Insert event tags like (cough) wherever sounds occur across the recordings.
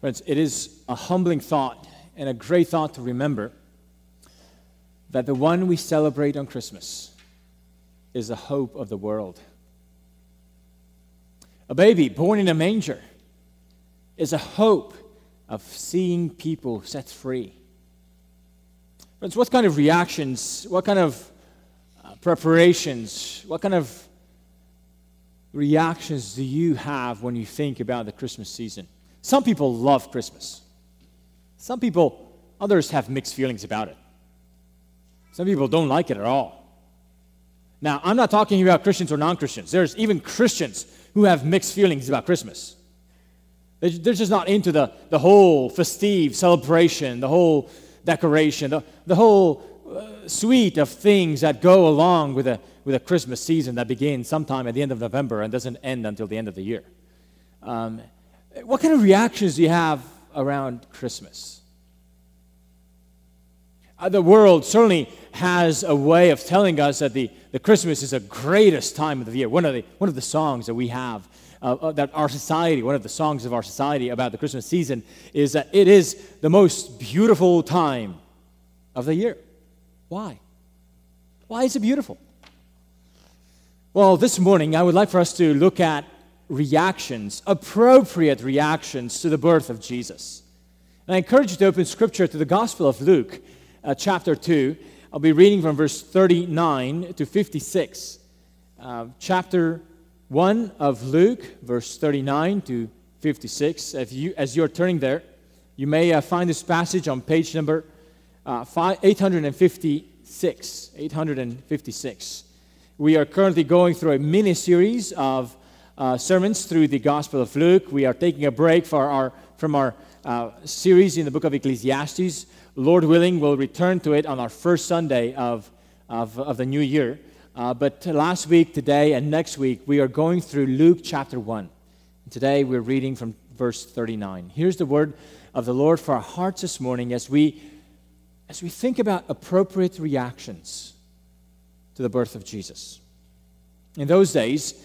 Friends, it is a humbling thought and a great thought to remember that the one we celebrate on Christmas is the hope of the world. A baby born in a manger is a hope of seeing people set free. Friends, what kind of reactions, what kind of uh, preparations, what kind of reactions do you have when you think about the Christmas season? Some people love Christmas. Some people, others have mixed feelings about it. Some people don't like it at all. Now, I'm not talking about Christians or non Christians. There's even Christians who have mixed feelings about Christmas. They're just not into the, the whole festive celebration, the whole decoration, the, the whole uh, suite of things that go along with a, with a Christmas season that begins sometime at the end of November and doesn't end until the end of the year. Um, what kind of reactions do you have around Christmas? Uh, the world certainly has a way of telling us that the, the Christmas is the greatest time of the year. One of the, one of the songs that we have, uh, uh, that our society, one of the songs of our society about the Christmas season is that it is the most beautiful time of the year. Why? Why is it beautiful? Well, this morning I would like for us to look at reactions, appropriate reactions to the birth of Jesus. And I encourage you to open scripture to the Gospel of Luke, uh, chapter 2. I'll be reading from verse 39 to 56. Uh, chapter 1 of Luke, verse 39 to 56. If you, as you're turning there, you may uh, find this passage on page number uh, 856. 856. We are currently going through a mini series of uh, sermons through the Gospel of Luke. We are taking a break our, from our uh, series in the book of Ecclesiastes. Lord willing, we'll return to it on our first Sunday of, of, of the new year. Uh, but last week, today, and next week, we are going through Luke chapter 1. Today, we're reading from verse 39. Here's the word of the Lord for our hearts this morning as we, as we think about appropriate reactions to the birth of Jesus. In those days,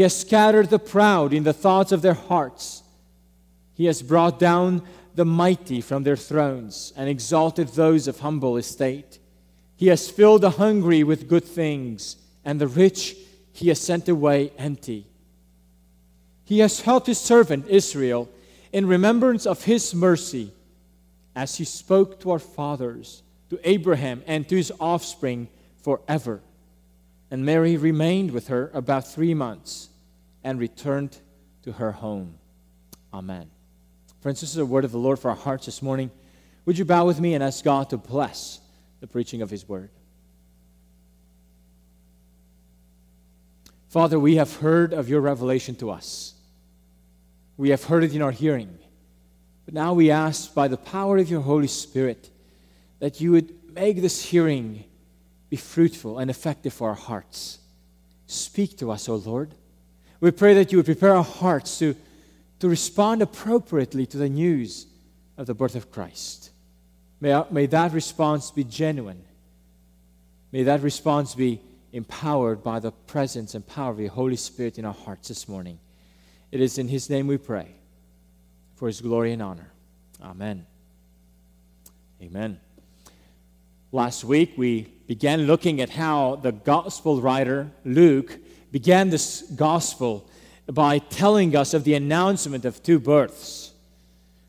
He has scattered the proud in the thoughts of their hearts. He has brought down the mighty from their thrones and exalted those of humble estate. He has filled the hungry with good things, and the rich he has sent away empty. He has helped his servant Israel in remembrance of his mercy, as he spoke to our fathers, to Abraham, and to his offspring forever. And Mary remained with her about three months and returned to her home. Amen. Friends, this is a word of the Lord for our hearts this morning. Would you bow with me and ask God to bless the preaching of His word? Father, we have heard of your revelation to us. We have heard it in our hearing. But now we ask, by the power of your Holy Spirit, that you would make this hearing be fruitful and effective for our hearts. Speak to us, O Lord. We pray that you would prepare our hearts to, to respond appropriately to the news of the birth of Christ. May, may that response be genuine. May that response be empowered by the presence and power of the Holy Spirit in our hearts this morning. It is in His name we pray, for His glory and honor. Amen. Amen. Last week we began looking at how the gospel writer Luke began this gospel by telling us of the announcement of two births.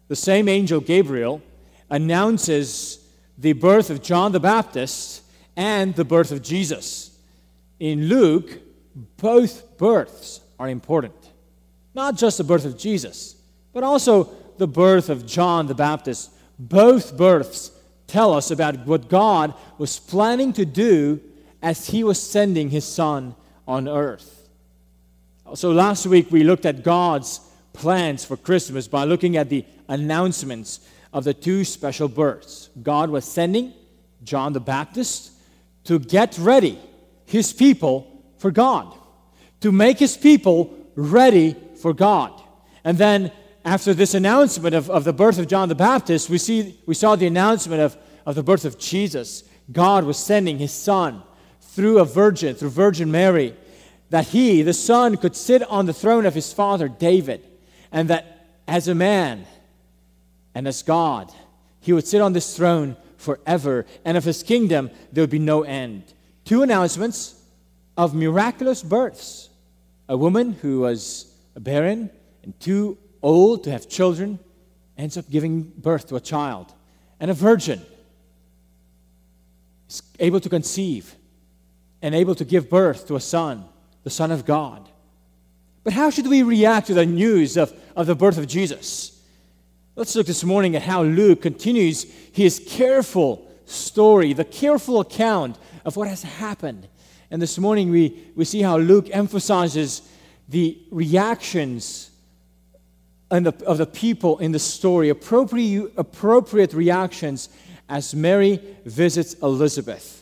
The same angel Gabriel announces the birth of John the Baptist and the birth of Jesus. In Luke, both births are important. Not just the birth of Jesus, but also the birth of John the Baptist. Both births tell us about what God was planning to do as he was sending his son on earth. So last week we looked at God's plans for Christmas by looking at the announcements of the two special births. God was sending John the Baptist to get ready his people for God, to make his people ready for God. And then after this announcement of, of the birth of John the Baptist, we, see, we saw the announcement of, of the birth of Jesus. God was sending his son through a virgin, through Virgin Mary, that he, the son, could sit on the throne of his father David, and that as a man and as God, he would sit on this throne forever, and of his kingdom there would be no end. Two announcements of miraculous births. A woman who was barren and too old to have children ends up giving birth to a child, and a virgin is able to conceive and able to give birth to a son, the Son of God. But how should we react to the news of, of the birth of Jesus? Let's look this morning at how Luke continues his careful story, the careful account of what has happened. And this morning we, we see how Luke emphasizes the reactions the, of the people in the story, appropriate, appropriate reactions as Mary visits Elizabeth.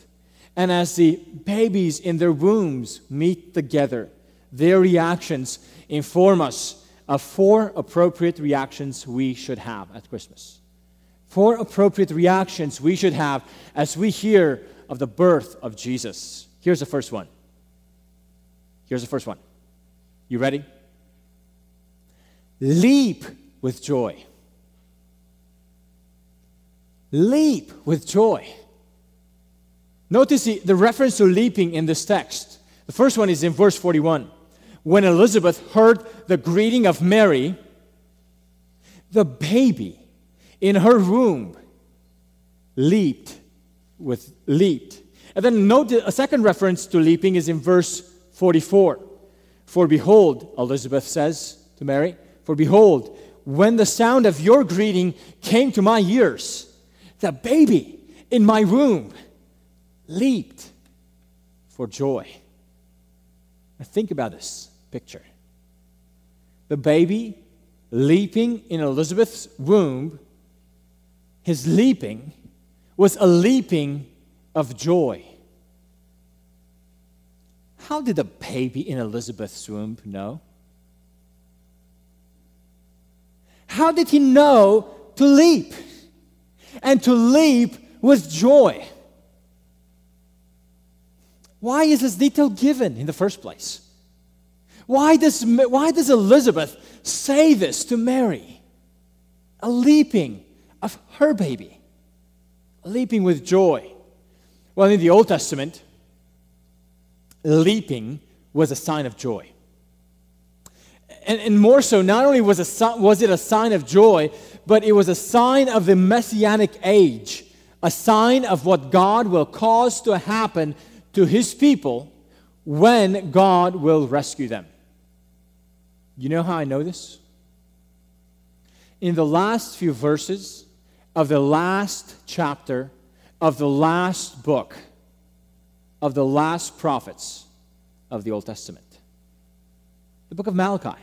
And as the babies in their wombs meet together, their reactions inform us of four appropriate reactions we should have at Christmas. Four appropriate reactions we should have as we hear of the birth of Jesus. Here's the first one. Here's the first one. You ready? Leap with joy. Leap with joy. Notice the, the reference to leaping in this text. The first one is in verse 41 when Elizabeth heard the greeting of Mary, the baby in her womb leaped with leaped. And then note a second reference to leaping is in verse 44. For behold, Elizabeth says to Mary, for behold, when the sound of your greeting came to my ears, the baby in my womb leaped for joy. Now think about this picture. The baby leaping in Elizabeth's womb, his leaping was a leaping of joy. How did the baby in Elizabeth's womb know? How did he know to leap? And to leap with joy. Why is this detail given in the first place? Why does, why does Elizabeth say this to Mary? A leaping of her baby, leaping with joy. Well, in the Old Testament, leaping was a sign of joy. And, and more so, not only was, a, was it a sign of joy, but it was a sign of the messianic age, a sign of what God will cause to happen to his people when God will rescue them. You know how I know this? In the last few verses of the last chapter of the last book of the last prophets of the Old Testament, the book of Malachi.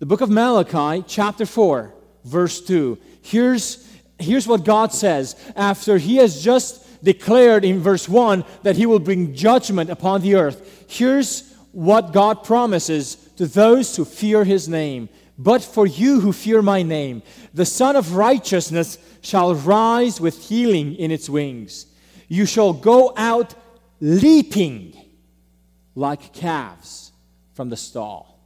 The book of Malachi, chapter 4, verse 2. Here's, here's what God says after He has just declared in verse 1 that He will bring judgment upon the earth. Here's what God promises to those who fear his name But for you who fear my name, the Sun of Righteousness shall rise with healing in its wings. You shall go out leaping like calves from the stall.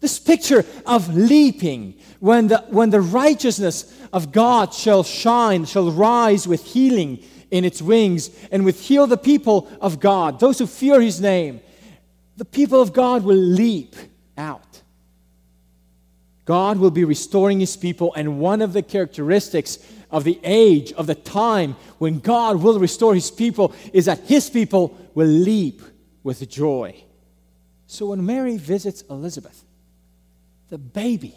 This picture of leaping, when the, when the righteousness of God shall shine, shall rise with healing in its wings, and with heal the people of God, those who fear his name, the people of God will leap out. God will be restoring his people, and one of the characteristics of the age, of the time when God will restore his people, is that his people will leap with joy. So when Mary visits Elizabeth, the baby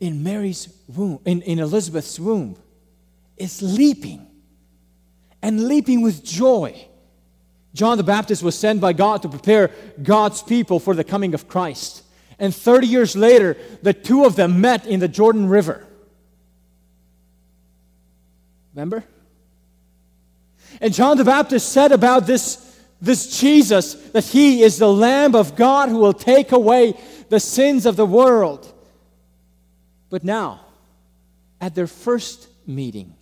in Mary's womb, in, in Elizabeth's womb, is leaping and leaping with joy. John the Baptist was sent by God to prepare God's people for the coming of Christ. And 30 years later, the two of them met in the Jordan River. Remember? And John the Baptist said about this, this Jesus that he is the Lamb of God who will take away the sins of the world. But now, at their first meeting,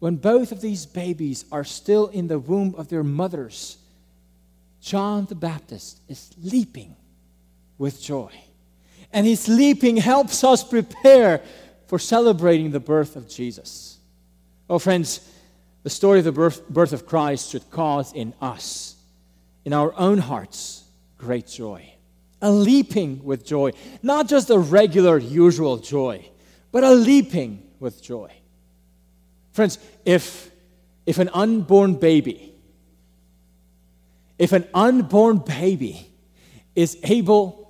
when both of these babies are still in the womb of their mothers, John the Baptist is leaping with joy. And his leaping helps us prepare for celebrating the birth of Jesus. Oh, friends, the story of the birth, birth of Christ should cause in us, in our own hearts, great joy. A leaping with joy. Not just a regular, usual joy, but a leaping with joy. Friends, if, if an unborn baby, if an unborn baby is able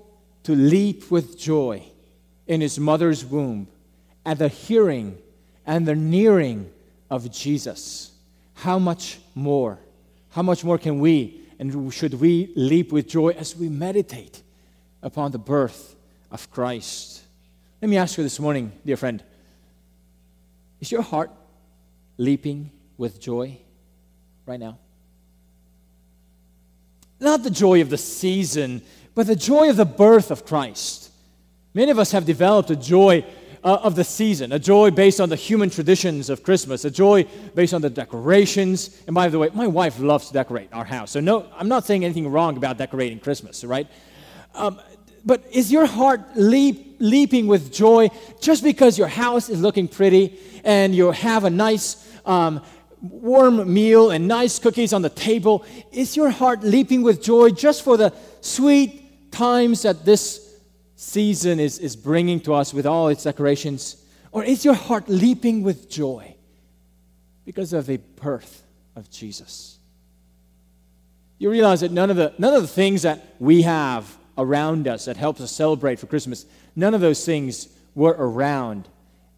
to leap with joy in his mother's womb at the hearing and the nearing of Jesus. How much more? How much more can we and should we leap with joy as we meditate upon the birth of Christ? Let me ask you this morning, dear friend is your heart leaping with joy right now? Not the joy of the season but the joy of the birth of Christ. Many of us have developed a joy uh, of the season, a joy based on the human traditions of Christmas, a joy based on the decorations. And by the way, my wife loves to decorate our house. So, no, I'm not saying anything wrong about decorating Christmas, right? Um, but is your heart leap, leaping with joy just because your house is looking pretty and you have a nice um, warm meal and nice cookies on the table? Is your heart leaping with joy just for the sweet times that this season is, is bringing to us with all its decorations? Or is your heart leaping with joy because of the birth of Jesus? You realize that none of the, none of the things that we have around us that helps us celebrate for Christmas, none of those things were around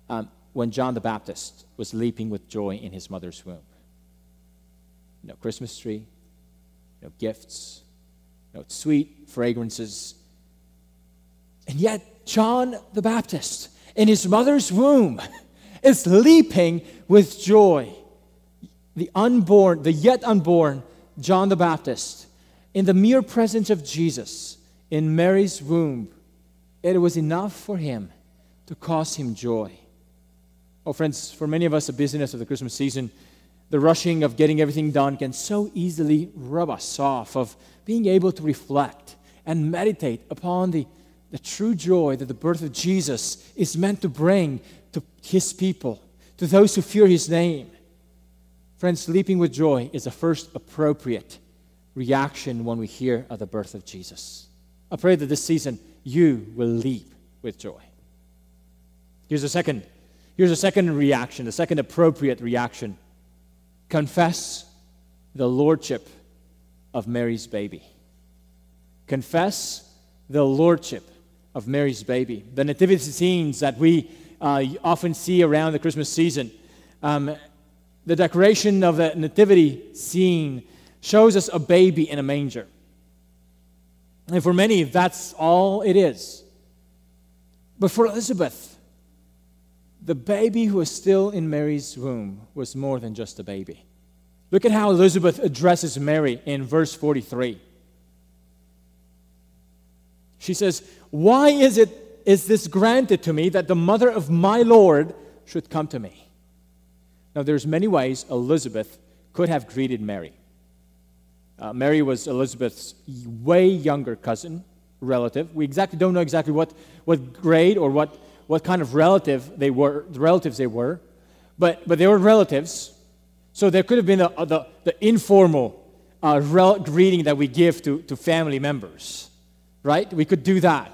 um, when John the Baptist was leaping with joy in his mother's womb. No Christmas tree, no gifts, no sweet fragrances. And yet, John the Baptist in his mother's womb (laughs) is leaping with joy. The unborn, the yet unborn John the Baptist, in the mere presence of Jesus in Mary's womb, it was enough for him to cause him joy. Oh, friends, for many of us, the busyness of the Christmas season, the rushing of getting everything done can so easily rub us off of being able to reflect and meditate upon the, the true joy that the birth of Jesus is meant to bring to his people, to those who fear his name. Friends, leaping with joy is the first appropriate reaction when we hear of the birth of Jesus. I pray that this season you will leap with joy. Here's a second. Here's a second reaction, the second appropriate reaction. Confess the lordship of Mary's baby. Confess the lordship of Mary's baby. The nativity scenes that we uh, often see around the Christmas season, um, the decoration of the nativity scene shows us a baby in a manger. And for many, that's all it is. But for Elizabeth, the baby who was still in Mary's womb was more than just a baby. Look at how Elizabeth addresses Mary in verse 43. She says, Why is it is this granted to me that the mother of my Lord should come to me? Now, there's many ways Elizabeth could have greeted Mary. Uh, Mary was Elizabeth's way younger cousin, relative. We exactly don't know exactly what, what grade or what, what kind of relative they were, the relatives they were, but, but they were relatives. So there could have been a, a, the, the informal uh, rel- greeting that we give to, to family members, right? We could do that.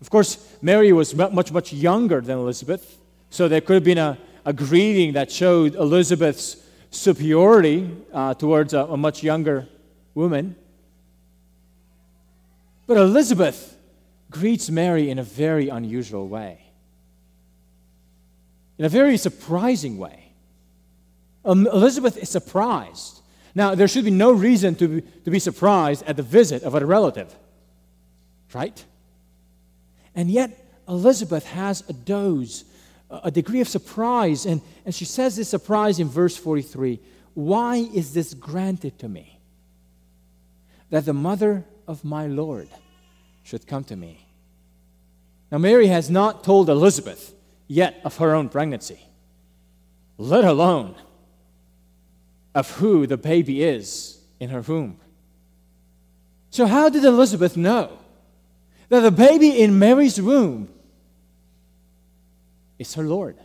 Of course, Mary was much, much younger than Elizabeth, so there could have been a, a greeting that showed Elizabeth's superiority uh, towards a, a much younger woman. But Elizabeth greets Mary in a very unusual way, in a very surprising way. Um, Elizabeth is surprised. Now, there should be no reason to be, to be surprised at the visit of a relative, right? And yet, Elizabeth has a doze, a degree of surprise. And, and she says this surprise in verse 43 Why is this granted to me? That the mother of my Lord should come to me. Now, Mary has not told Elizabeth yet of her own pregnancy, let alone of who the baby is in her womb. So, how did Elizabeth know that the baby in Mary's womb is her Lord?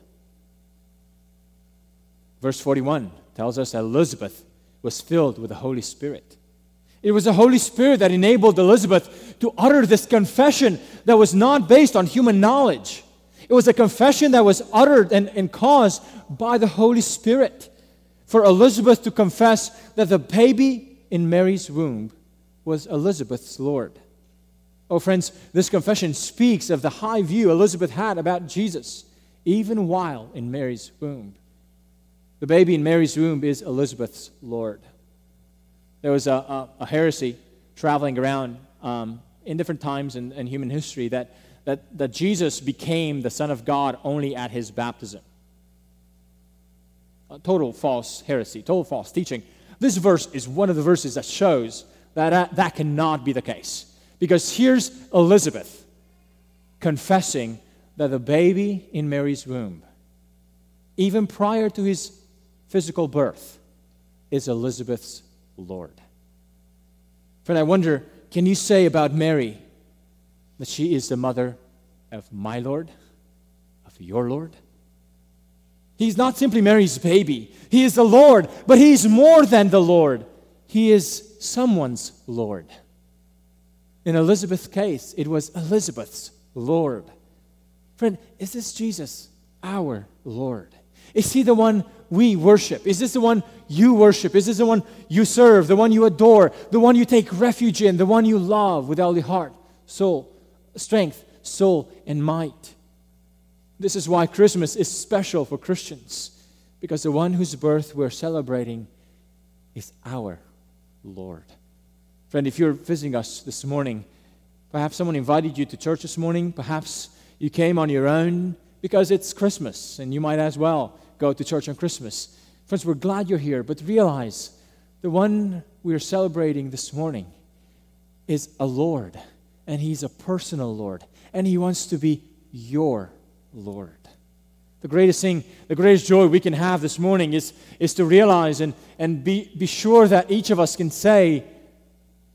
Verse 41 tells us Elizabeth was filled with the Holy Spirit. It was the Holy Spirit that enabled Elizabeth to utter this confession that was not based on human knowledge. It was a confession that was uttered and, and caused by the Holy Spirit for Elizabeth to confess that the baby in Mary's womb was Elizabeth's Lord. Oh, friends, this confession speaks of the high view Elizabeth had about Jesus, even while in Mary's womb. The baby in Mary's womb is Elizabeth's Lord. There was a, a, a heresy traveling around um, in different times in, in human history that, that, that Jesus became the Son of God only at his baptism A total false heresy, total false teaching. This verse is one of the verses that shows that that, that cannot be the case. Because here's Elizabeth confessing that the baby in Mary's womb, even prior to his physical birth, is Elizabeth's Lord. Friend, I wonder can you say about Mary that she is the mother of my Lord, of your Lord? He's not simply Mary's baby. He is the Lord, but He's more than the Lord. He is someone's Lord. In Elizabeth's case, it was Elizabeth's Lord. Friend, is this Jesus our Lord? Is He the one we worship? Is this the one you worship? Is this the one you serve, the one you adore, the one you take refuge in, the one you love with all your heart, soul, strength, soul, and might? This is why Christmas is special for Christians, because the one whose birth we're celebrating is our Lord. Friend, if you're visiting us this morning, perhaps someone invited you to church this morning, perhaps you came on your own because it's Christmas and you might as well go to church on Christmas. Friends, we're glad you're here, but realize the one we are celebrating this morning is a Lord, and He's a personal Lord, and He wants to be your Lord. The greatest thing, the greatest joy we can have this morning is, is to realize and, and be, be sure that each of us can say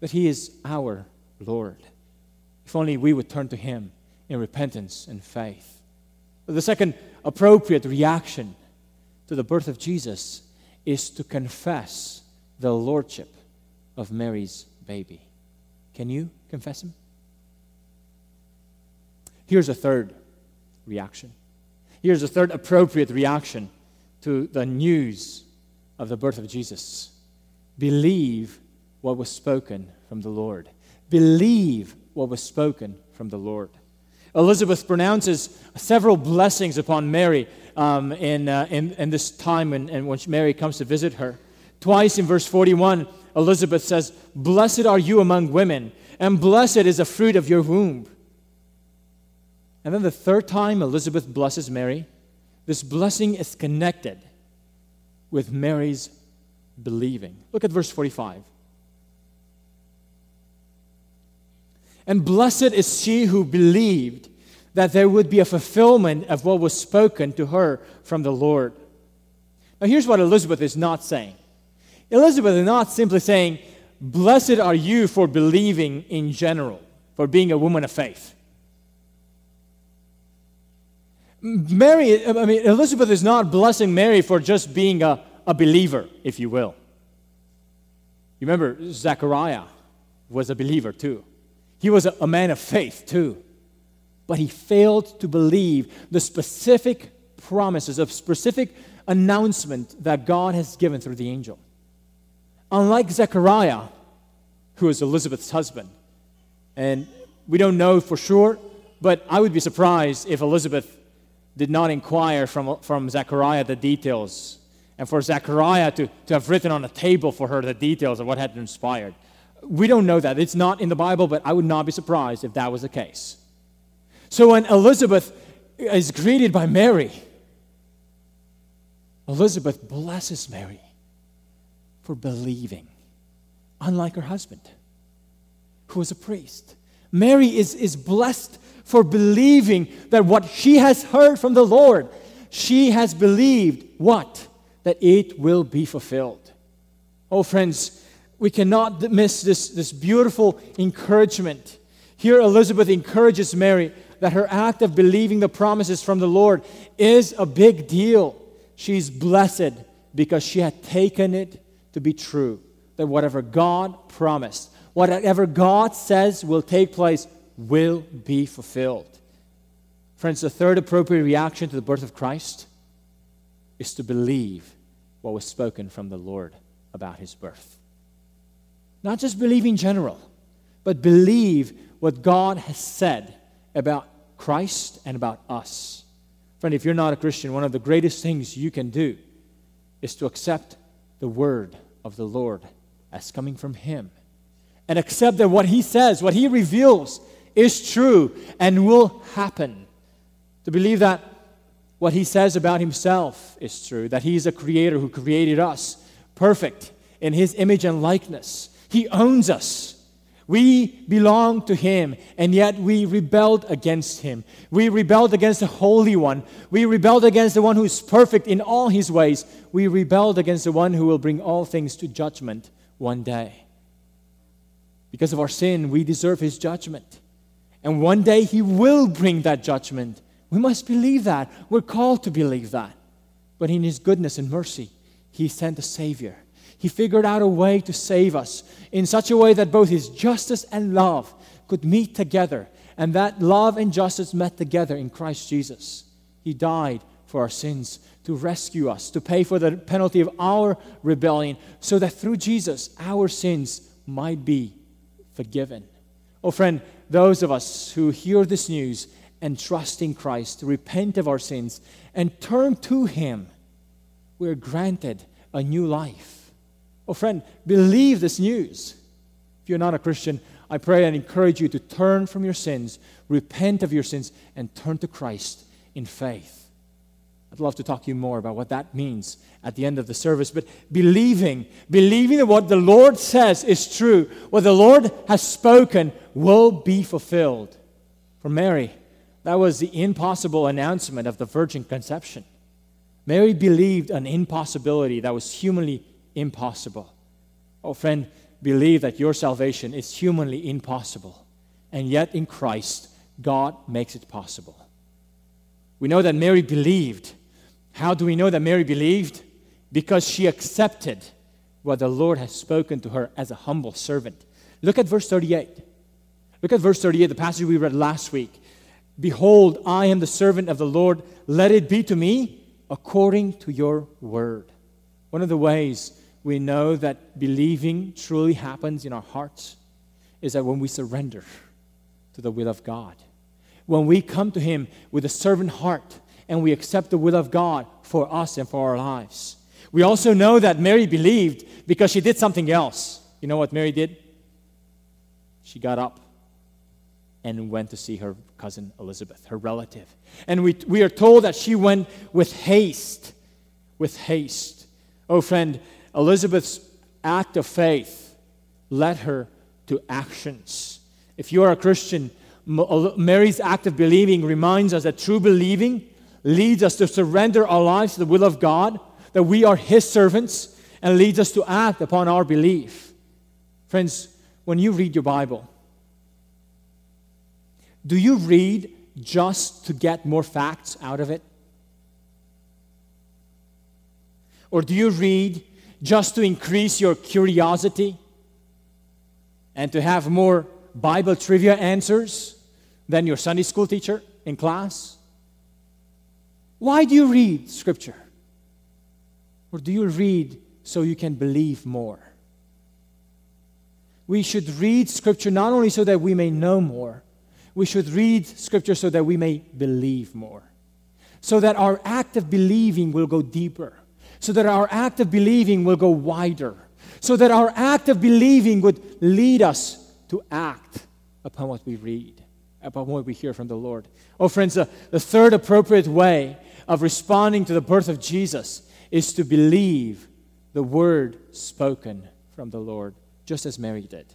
that He is our Lord. If only we would turn to Him in repentance and faith. The second appropriate reaction to the birth of Jesus is to confess the lordship of Mary's baby. Can you confess Him? Here's a third reaction. Here's a third appropriate reaction to the news of the birth of Jesus believe what was spoken from the Lord. Believe what was spoken from the Lord. Elizabeth pronounces several blessings upon Mary um, in, uh, in, in, this time when, when Mary comes to visit her. Twice in verse 41, Elizabeth says, Blessed are you among women, and blessed is the fruit of your womb. And then the third time Elizabeth blesses Mary, this blessing is connected with Mary's believing. Look at verse 45. And blessed is she who believed that there would be a fulfillment of what was spoken to her from the Lord. Now, here's what Elizabeth is not saying Elizabeth is not simply saying, Blessed are you for believing in general, for being a woman of faith. Mary, I mean, Elizabeth is not blessing Mary for just being a, a believer, if you will. You remember, Zechariah was a believer too. He was a, a man of faith too. But he failed to believe the specific promises, of specific announcement that God has given through the angel. Unlike Zechariah, who is Elizabeth's husband, and we don't know for sure, but I would be surprised if Elizabeth did not inquire from, from Zechariah the details, and for Zechariah to, to have written on a table for her the details of what had transpired. We don't know that. It's not in the Bible, but I would not be surprised if that was the case. So when Elizabeth is greeted by Mary, Elizabeth blesses Mary for believing, unlike her husband, who was a priest. Mary is, is blessed for believing that what she has heard from the Lord, she has believed what? That it will be fulfilled. Oh, friends, we cannot miss this, this beautiful encouragement. Here, Elizabeth encourages Mary that her act of believing the promises from the Lord is a big deal. She's blessed because she had taken it to be true. That whatever God promised, whatever God says will take place, will be fulfilled. Friends, the third appropriate reaction to the birth of Christ is to believe what was spoken from the Lord about his birth. Not just believe in general, but believe what God has said about Christ and about us. Friend, if you're not a Christian, one of the greatest things you can do is to accept the word of the Lord as coming from Him and accept that what He says, what He reveals, is true and will happen. To believe that what He says about Himself is true, that He is a creator who created us perfect in His image and likeness. He owns us. We belong to Him, and yet we rebelled against Him. We rebelled against the Holy One. We rebelled against the one who is perfect in all His ways. We rebelled against the one who will bring all things to judgment one day. Because of our sin, we deserve His judgment. And one day He will bring that judgment. We must believe that. We're called to believe that. But in His goodness and mercy, He sent a Savior he figured out a way to save us in such a way that both His justice and love could meet together, and that love and justice met together in Christ Jesus. He died for our sins to rescue us, to pay for the penalty of our rebellion, so that through Jesus our sins might be forgiven. Oh, friend, those of us who hear this news and trust in Christ, repent of our sins, and turn to Him, we're granted a new life. Oh, friend, believe this news. If you're not a Christian, I pray and encourage you to turn from your sins, repent of your sins, and turn to Christ in faith. I'd love to talk to you more about what that means at the end of the service. But believing, believing that what the Lord says is true, what the Lord has spoken will be fulfilled. For Mary, that was the impossible announcement of the virgin conception. Mary believed an impossibility that was humanly impossible. Oh, friend, believe that your salvation is humanly impossible, and yet in Christ, God makes it possible. We know that Mary believed. How do we know that Mary believed? Because she accepted what the Lord has spoken to her as a humble servant. Look at verse 38. Look at verse 38, the passage we read last week. Behold, I am the servant of the Lord. Let it be to me according to your word. One of the ways we know that believing truly happens in our hearts is that when we surrender to the will of God, when we come to Him with a servant heart and we accept the will of God for us and for our lives. We also know that Mary believed because she did something else. You know what Mary did? She got up and went to see her cousin Elizabeth, her relative. And we, we are told that she went with haste. With haste. Oh, friend, Elizabeth's act of faith led her to actions. If you are a Christian, Mary's act of believing reminds us that true believing leads us to surrender our lives to the will of God, that we are His servants, and leads us to act upon our belief. Friends, when you read your Bible, do you read just to get more facts out of it? Or do you read just to increase your curiosity and to have more Bible trivia answers than your Sunday school teacher in class? Why do you read Scripture? Or do you read so you can believe more? We should read Scripture not only so that we may know more, we should read Scripture so that we may believe more. So that our act of believing will go deeper. So that our act of believing will go wider. So that our act of believing would lead us to act upon what we read, upon what we hear from the Lord. Oh, friends, uh, the third appropriate way of responding to the birth of Jesus is to believe the word spoken from the Lord, just as Mary did.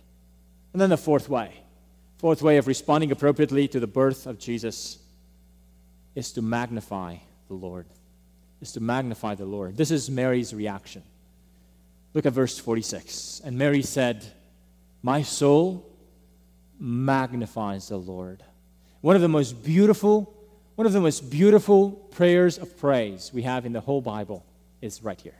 And then the fourth way Fourth way of responding appropriately to the birth of Jesus is to magnify the Lord. Is to magnify the Lord. This is Mary's reaction. Look at verse 46. And Mary said, My soul magnifies the Lord. One of the most beautiful, one of the most beautiful prayers of praise we have in the whole Bible is right here.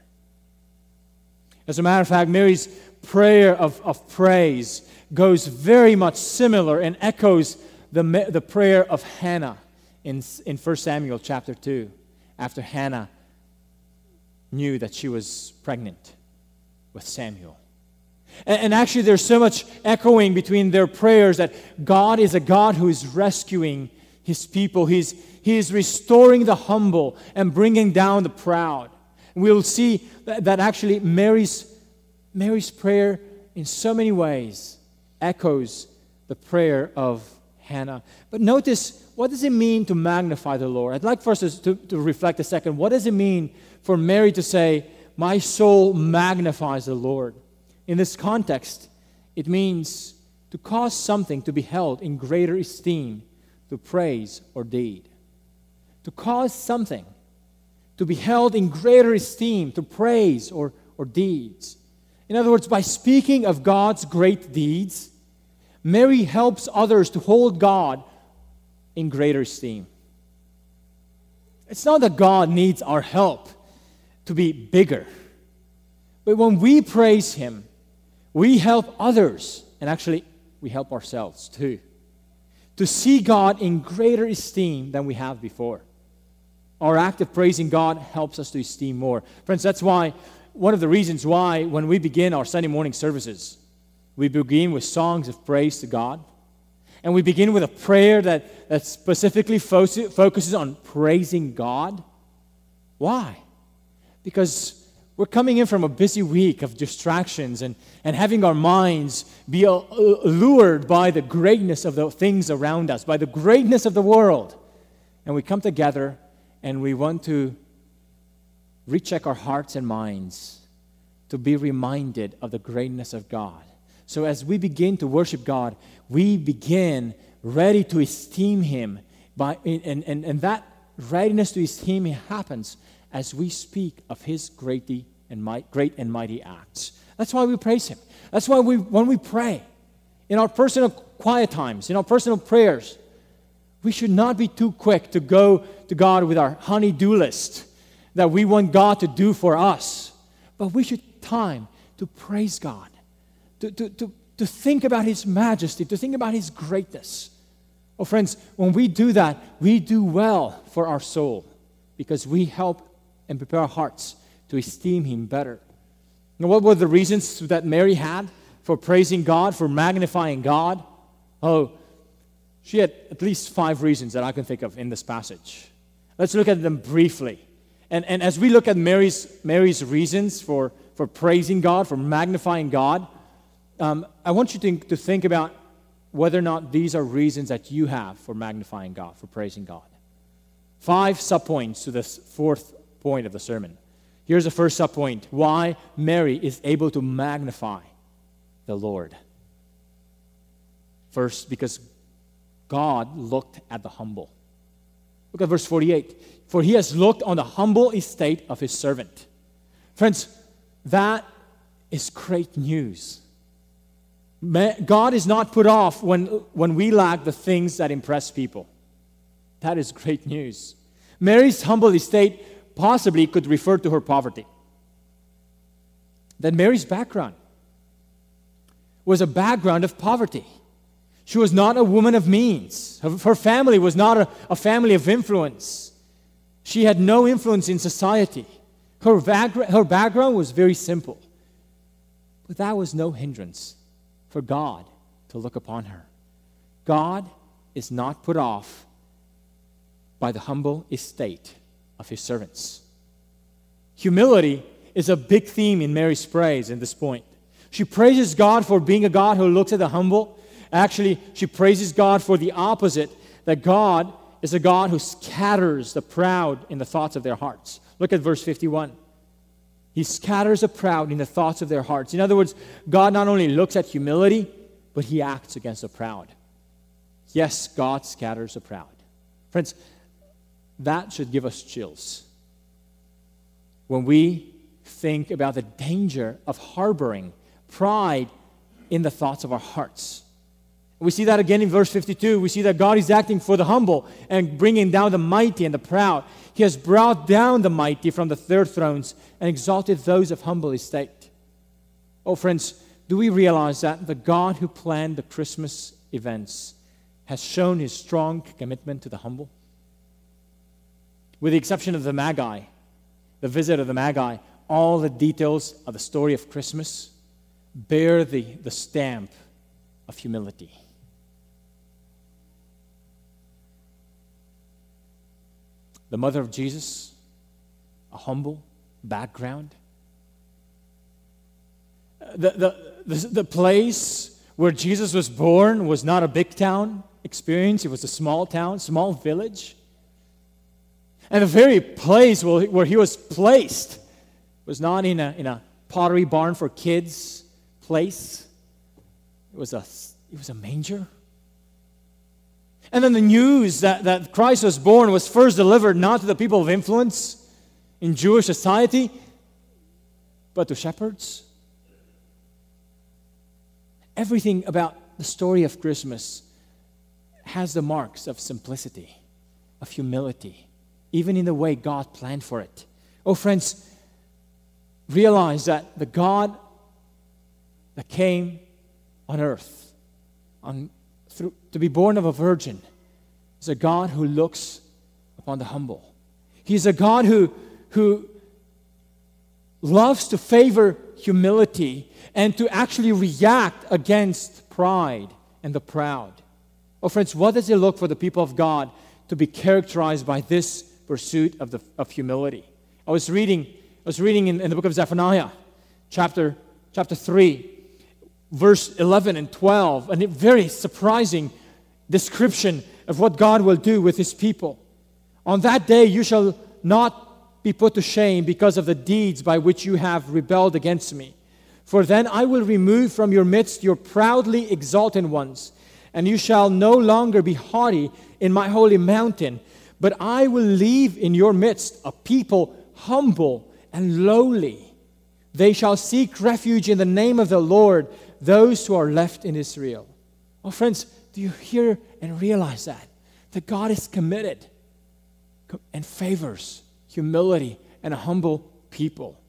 As a matter of fact, Mary's prayer of, of praise goes very much similar and echoes the, the prayer of Hannah in, in 1 Samuel chapter 2, after Hannah knew that she was pregnant with Samuel. And, and actually, there's so much echoing between their prayers that God is a God who is rescuing his people. He's, he is restoring the humble and bringing down the proud. We'll see that, that actually Mary's, Mary's prayer, in so many ways, echoes the prayer of Hannah. But notice, what does it mean to magnify the Lord? I'd like us to, to reflect a second. What does it mean for Mary to say, My soul magnifies the Lord? In this context, it means to cause something to be held in greater esteem to praise or deed. To cause something to be held in greater esteem to praise or, or deeds. In other words, by speaking of God's great deeds, Mary helps others to hold God in greater esteem. It's not that God needs our help to be bigger, but when we praise Him, we help others, and actually, we help ourselves too, to see God in greater esteem than we have before. Our act of praising God helps us to esteem more. Friends, that's why one of the reasons why when we begin our Sunday morning services, we begin with songs of praise to God. And we begin with a prayer that, that specifically fo- focuses on praising God. Why? Because we're coming in from a busy week of distractions and, and having our minds be lured by the greatness of the things around us, by the greatness of the world. And we come together and we want to recheck our hearts and minds to be reminded of the greatness of God. So as we begin to worship God, we begin ready to esteem Him. By, and, and, and that readiness to esteem Him happens as we speak of His great and, great and mighty acts. That's why we praise Him. That's why we, when we pray, in our personal quiet times, in our personal prayers, we should not be too quick to go to God with our honey-do list that we want God to do for us. But we should time to praise God, to, to, to, to think about His majesty, to think about His greatness. Oh, friends, when we do that, we do well for our soul because we help and prepare our hearts to esteem Him better. Now, what were the reasons that Mary had for praising God, for magnifying God? Oh, she had at least five reasons that I can think of in this passage. Let's look at them briefly. And, and as we look at Mary's, Mary's reasons for, for praising God, for magnifying God, um, I want you to, to think about whether or not these are reasons that you have for magnifying God, for praising God. Five subpoints to this fourth point of the sermon. Here's the first subpoint why Mary is able to magnify the Lord. First, because God looked at the humble. Look at verse 48. For he has looked on the humble estate of his servant. Friends, that is great news. God is not put off when, when we lack the things that impress people. That is great news. Mary's humble estate possibly could refer to her poverty. That Mary's background was a background of poverty. She was not a woman of means. Her family was not a, a family of influence. She had no influence in society. Her, her background was very simple. But that was no hindrance for God to look upon her. God is not put off by the humble estate of his servants. Humility is a big theme in Mary's praise in this point. She praises God for being a God who looks at the humble. Actually, she praises God for the opposite that God is a God who scatters the proud in the thoughts of their hearts. Look at verse 51. He scatters the proud in the thoughts of their hearts. In other words, God not only looks at humility, but he acts against the proud. Yes, God scatters the proud. Friends, that should give us chills. When we think about the danger of harboring pride in the thoughts of our hearts. We see that again in verse 52. We see that God is acting for the humble and bringing down the mighty and the proud. He has brought down the mighty from the third thrones and exalted those of humble estate. Oh, friends, do we realize that the God who planned the Christmas events has shown his strong commitment to the humble? With the exception of the Magi, the visit of the Magi, all the details of the story of Christmas bear the, the stamp of humility. The mother of Jesus, a humble background. The, the, the, the, place where Jesus was born was not a big town experience, it was a small town, small village. And the very place where, where he was placed was not in a, in a pottery barn for kids place, it was a, it was a manger. And then the news that, that Christ was born was first delivered not to the people of influence in Jewish society, but to shepherds. Everything about the story of Christmas has the marks of simplicity, of humility, even in the way God planned for it. Oh, friends, realize that the God that came on earth on through, to be born of a virgin is a God who looks upon the humble. He's a God who, who loves to favor humility and to actually react against pride and the proud. Oh, friends, what does it look for the people of God to be characterized by this pursuit of, the, of humility? I was reading, I was reading in, in the book of Zephaniah, chapter, chapter 3, verse 11 and 12, and a very surprising description of what God will do with his people. On that day, you shall not be put to shame because of the deeds by which you have rebelled against me. For then I will remove from your midst your proudly exalted ones, and you shall no longer be haughty in my holy mountain, but I will leave in your midst a people humble and lowly. They shall seek refuge in the name of the Lord those who are left in Israel. Oh, friends, do you hear and realize that? That God is committed and favors humility and a humble people.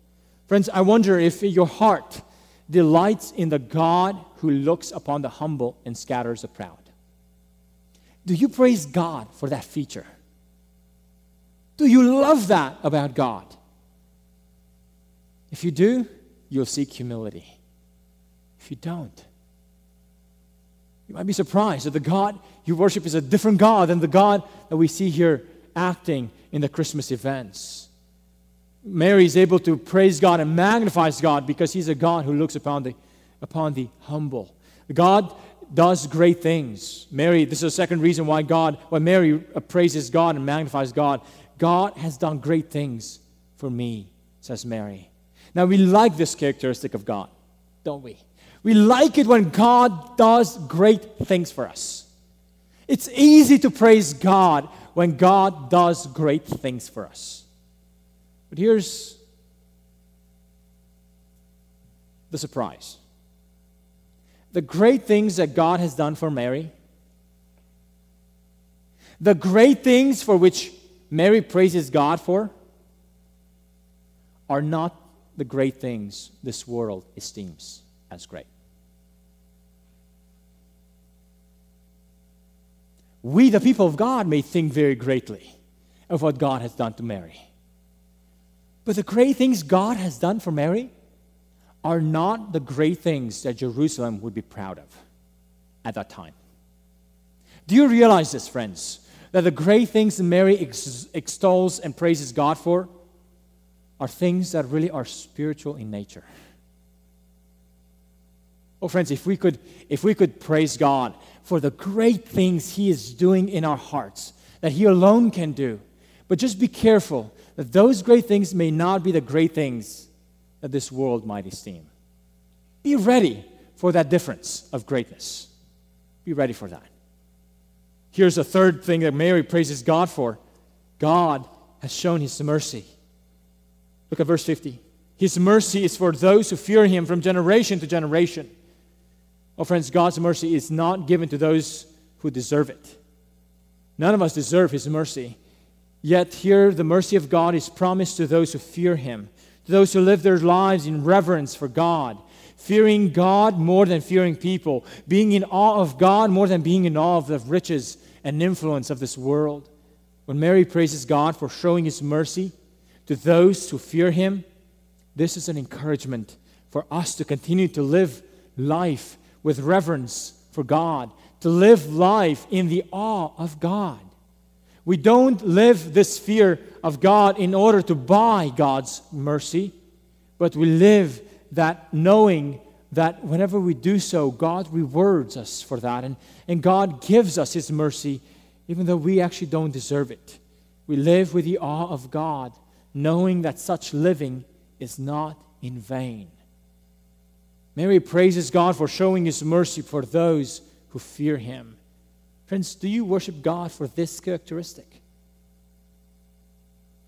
Friends, I wonder if your heart delights in the God who looks upon the humble and scatters the proud. Do you praise God for that feature? Do you love that about God? If you do, you'll seek humility if you don't. You might be surprised that the God you worship is a different God than the God that we see here acting in the Christmas events. Mary is able to praise God and magnifies God because He's a God who looks upon the, upon the humble. God does great things. Mary, this is the second reason why God, why Mary praises God and magnifies God. God has done great things for me, says Mary. Now we like this characteristic of God, don't we? We like it when God does great things for us. It's easy to praise God when God does great things for us. But here's the surprise the great things that God has done for Mary, the great things for which Mary praises God for, are not the great things this world esteems as great. We, the people of God, may think very greatly of what God has done to Mary. But the great things God has done for Mary are not the great things that Jerusalem would be proud of at that time. Do you realize this, friends? That the great things Mary ex- extols and praises God for are things that really are spiritual in nature. Oh, friends, if we could, if we could praise God for the great things He is doing in our hearts, that He alone can do, but just be careful that those great things may not be the great things that this world might esteem. Be ready for that difference of greatness. Be ready for that. Here's a third thing that Mary praises God for God has shown His mercy. Look at verse 50. His mercy is for those who fear him from generation to generation. Oh, friends, God's mercy is not given to those who deserve it. None of us deserve his mercy. Yet, here, the mercy of God is promised to those who fear him, to those who live their lives in reverence for God, fearing God more than fearing people, being in awe of God more than being in awe of the riches and influence of this world. When Mary praises God for showing his mercy, to those who fear him, this is an encouragement for us to continue to live life with reverence for God, to live life in the awe of God. We don't live this fear of God in order to buy God's mercy, but we live that knowing that whenever we do so, God rewards us for that, and, and God gives us His mercy even though we actually don't deserve it. We live with the awe of God knowing that such living is not in vain. Mary praises God for showing his mercy for those who fear him. Friends, do you worship God for this characteristic?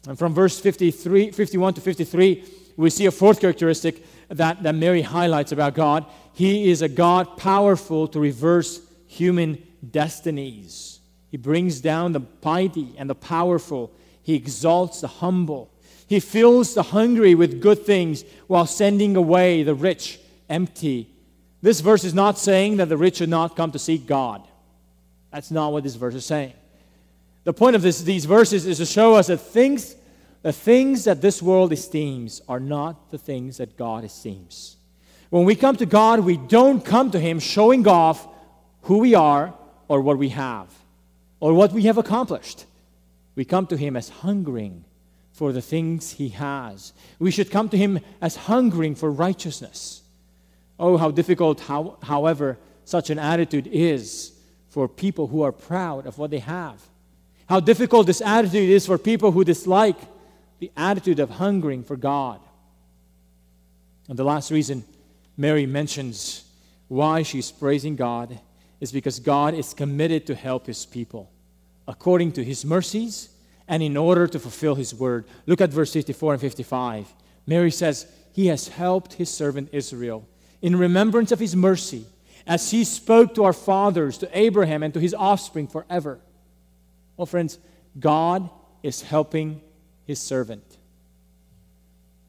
And from verse 53, 51 to 53, we see a fourth characteristic that, that Mary highlights about God. He is a God powerful to reverse human destinies. He brings down the mighty and the powerful, He exalts the humble. He fills the hungry with good things while sending away the rich empty. This verse is not saying that the rich should not come to seek God. That's not what this verse is saying. The point of this, these verses is to show us that things, the things that this world esteems are not the things that God esteems. When we come to God, we don't come to Him showing off who we are or what we have or what we have accomplished. We come to Him as hungering for the things he has. We should come to him as hungering for righteousness. Oh, how difficult, how, however, such an attitude is for people who are proud of what they have. How difficult this attitude is for people who dislike the attitude of hungering for God. And the last reason Mary mentions why she's praising God is because God is committed to help his people according to his mercies and in order to fulfill his word. Look at verse 54 and 55. Mary says, He has helped his servant Israel in remembrance of his mercy, as he spoke to our fathers, to Abraham, and to his offspring forever. Well, friends, God is helping his servant.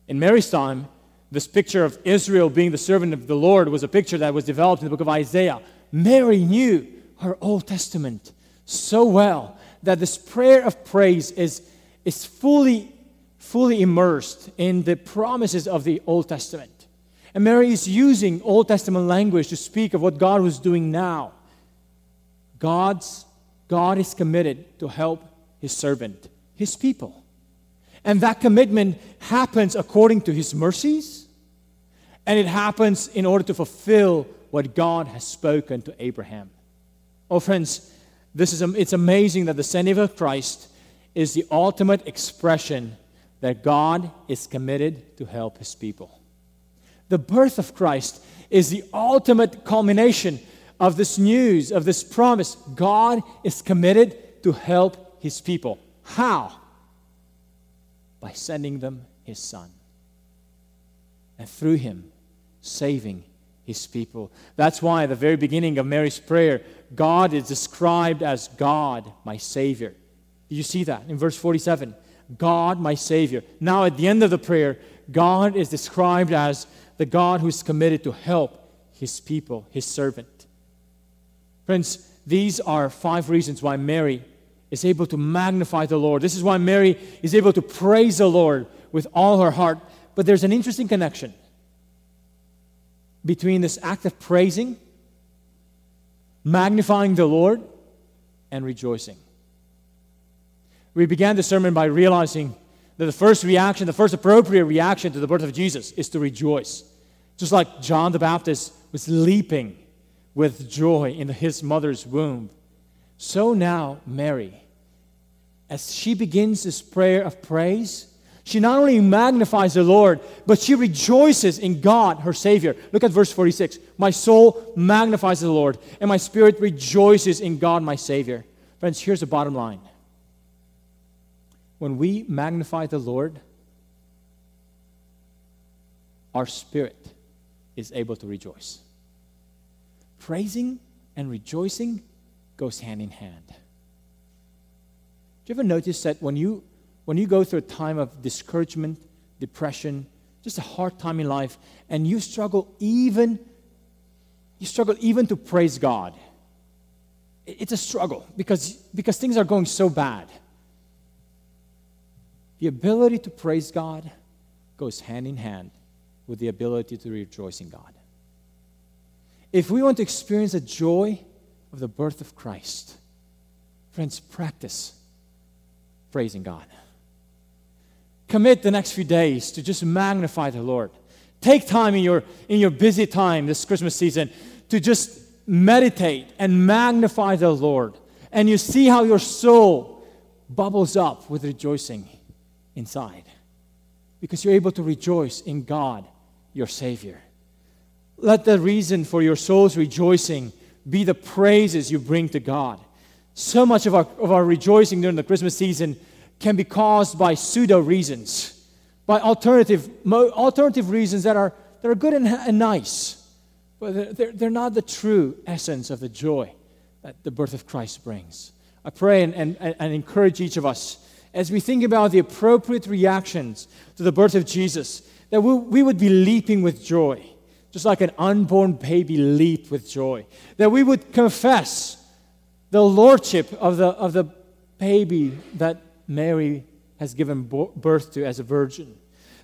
In Mary's time, this picture of Israel being the servant of the Lord was a picture that was developed in the book of Isaiah. Mary knew her Old Testament so well that this prayer of praise is, is fully, fully immersed in the promises of the Old Testament. And Mary is using Old Testament language to speak of what God was doing now. God's, God is committed to help his servant, his people. And that commitment happens according to his mercies, and it happens in order to fulfill what God has spoken to Abraham. Oh, friends, this is, it's amazing that the sending of Christ is the ultimate expression that God is committed to help his people. The birth of Christ is the ultimate culmination of this news, of this promise. God is committed to help his people. How? By sending them his son. And through him, saving his people. That's why at the very beginning of Mary's prayer, God is described as God, my Savior. Do you see that in verse 47? God, my Savior. Now, at the end of the prayer, God is described as the God who's committed to help his people, his servant. Friends, these are five reasons why Mary is able to magnify the Lord. This is why Mary is able to praise the Lord with all her heart. But there's an interesting connection between this act of praising, magnifying the Lord, and rejoicing. We began the sermon by realizing that the first reaction, the first appropriate reaction to the birth of Jesus is to rejoice. Just like John the Baptist was leaping with joy in his mother's womb, so now Mary, as she begins this prayer of praise, she not only magnifies the Lord, but she rejoices in God, her Savior. Look at verse 46. My soul magnifies the Lord, and my spirit rejoices in God, my Savior. Friends, here's the bottom line. When we magnify the Lord, our spirit is able to rejoice. Praising and rejoicing goes hand in hand. Do you ever notice that when you when you go through a time of discouragement, depression, just a hard time in life, and you struggle even, you struggle even to praise God. It's a struggle because, because things are going so bad. The ability to praise God goes hand in hand with the ability to rejoice in God. If we want to experience the joy of the birth of Christ, friends, practice praising God. Commit the next few days to just magnify the Lord. Take time in your, in your busy time this Christmas season to just meditate and magnify the Lord. And you see how your soul bubbles up with rejoicing inside because you're able to rejoice in God, your Savior. Let the reason for your soul's rejoicing be the praises you bring to God. So much of our, of our rejoicing during the Christmas season can be caused by pseudo reasons, by alternative, alternative reasons that are, that are good and, and nice, but they're, they're not the true essence of the joy that the birth of Christ brings. I pray and, and, and encourage each of us as we think about the appropriate reactions to the birth of Jesus, that we, we would be leaping with joy, just like an unborn baby leaped with joy. That we would confess the lordship of the, of the baby that Mary has given birth to as a virgin.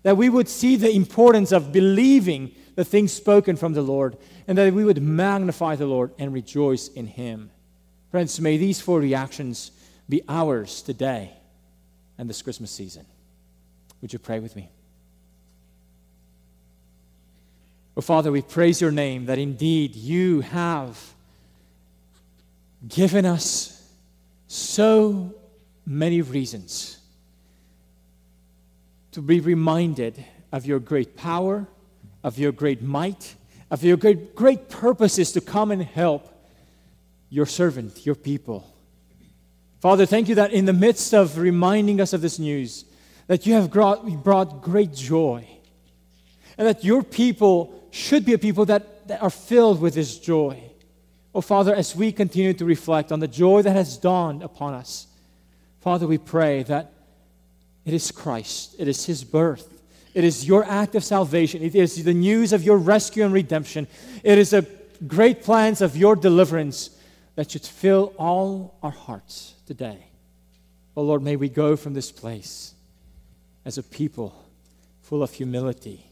That we would see the importance of believing the things spoken from the Lord, and that we would magnify the Lord and rejoice in Him. Friends, may these four reactions be ours today and this Christmas season. Would you pray with me? Oh, Father, we praise your name that indeed you have given us so many reasons to be reminded of your great power, of your great might, of your great, great purposes to come and help your servant, your people. Father, thank you that in the midst of reminding us of this news, that you have brought, brought great joy, and that your people should be a people that, that are filled with this joy. Oh, Father, as we continue to reflect on the joy that has dawned upon us, Father, we pray that it is Christ, it is His birth, it is your act of salvation, it is the news of your rescue and redemption, it is the great plans of your deliverance that should fill all our hearts today. Oh Lord, may we go from this place as a people full of humility,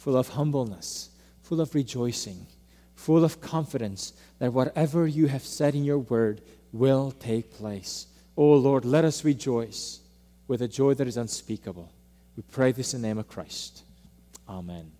full of humbleness, full of rejoicing, full of confidence that whatever you have said in your word will take place. Oh Lord, let us rejoice with a joy that is unspeakable. We pray this in the name of Christ. Amen.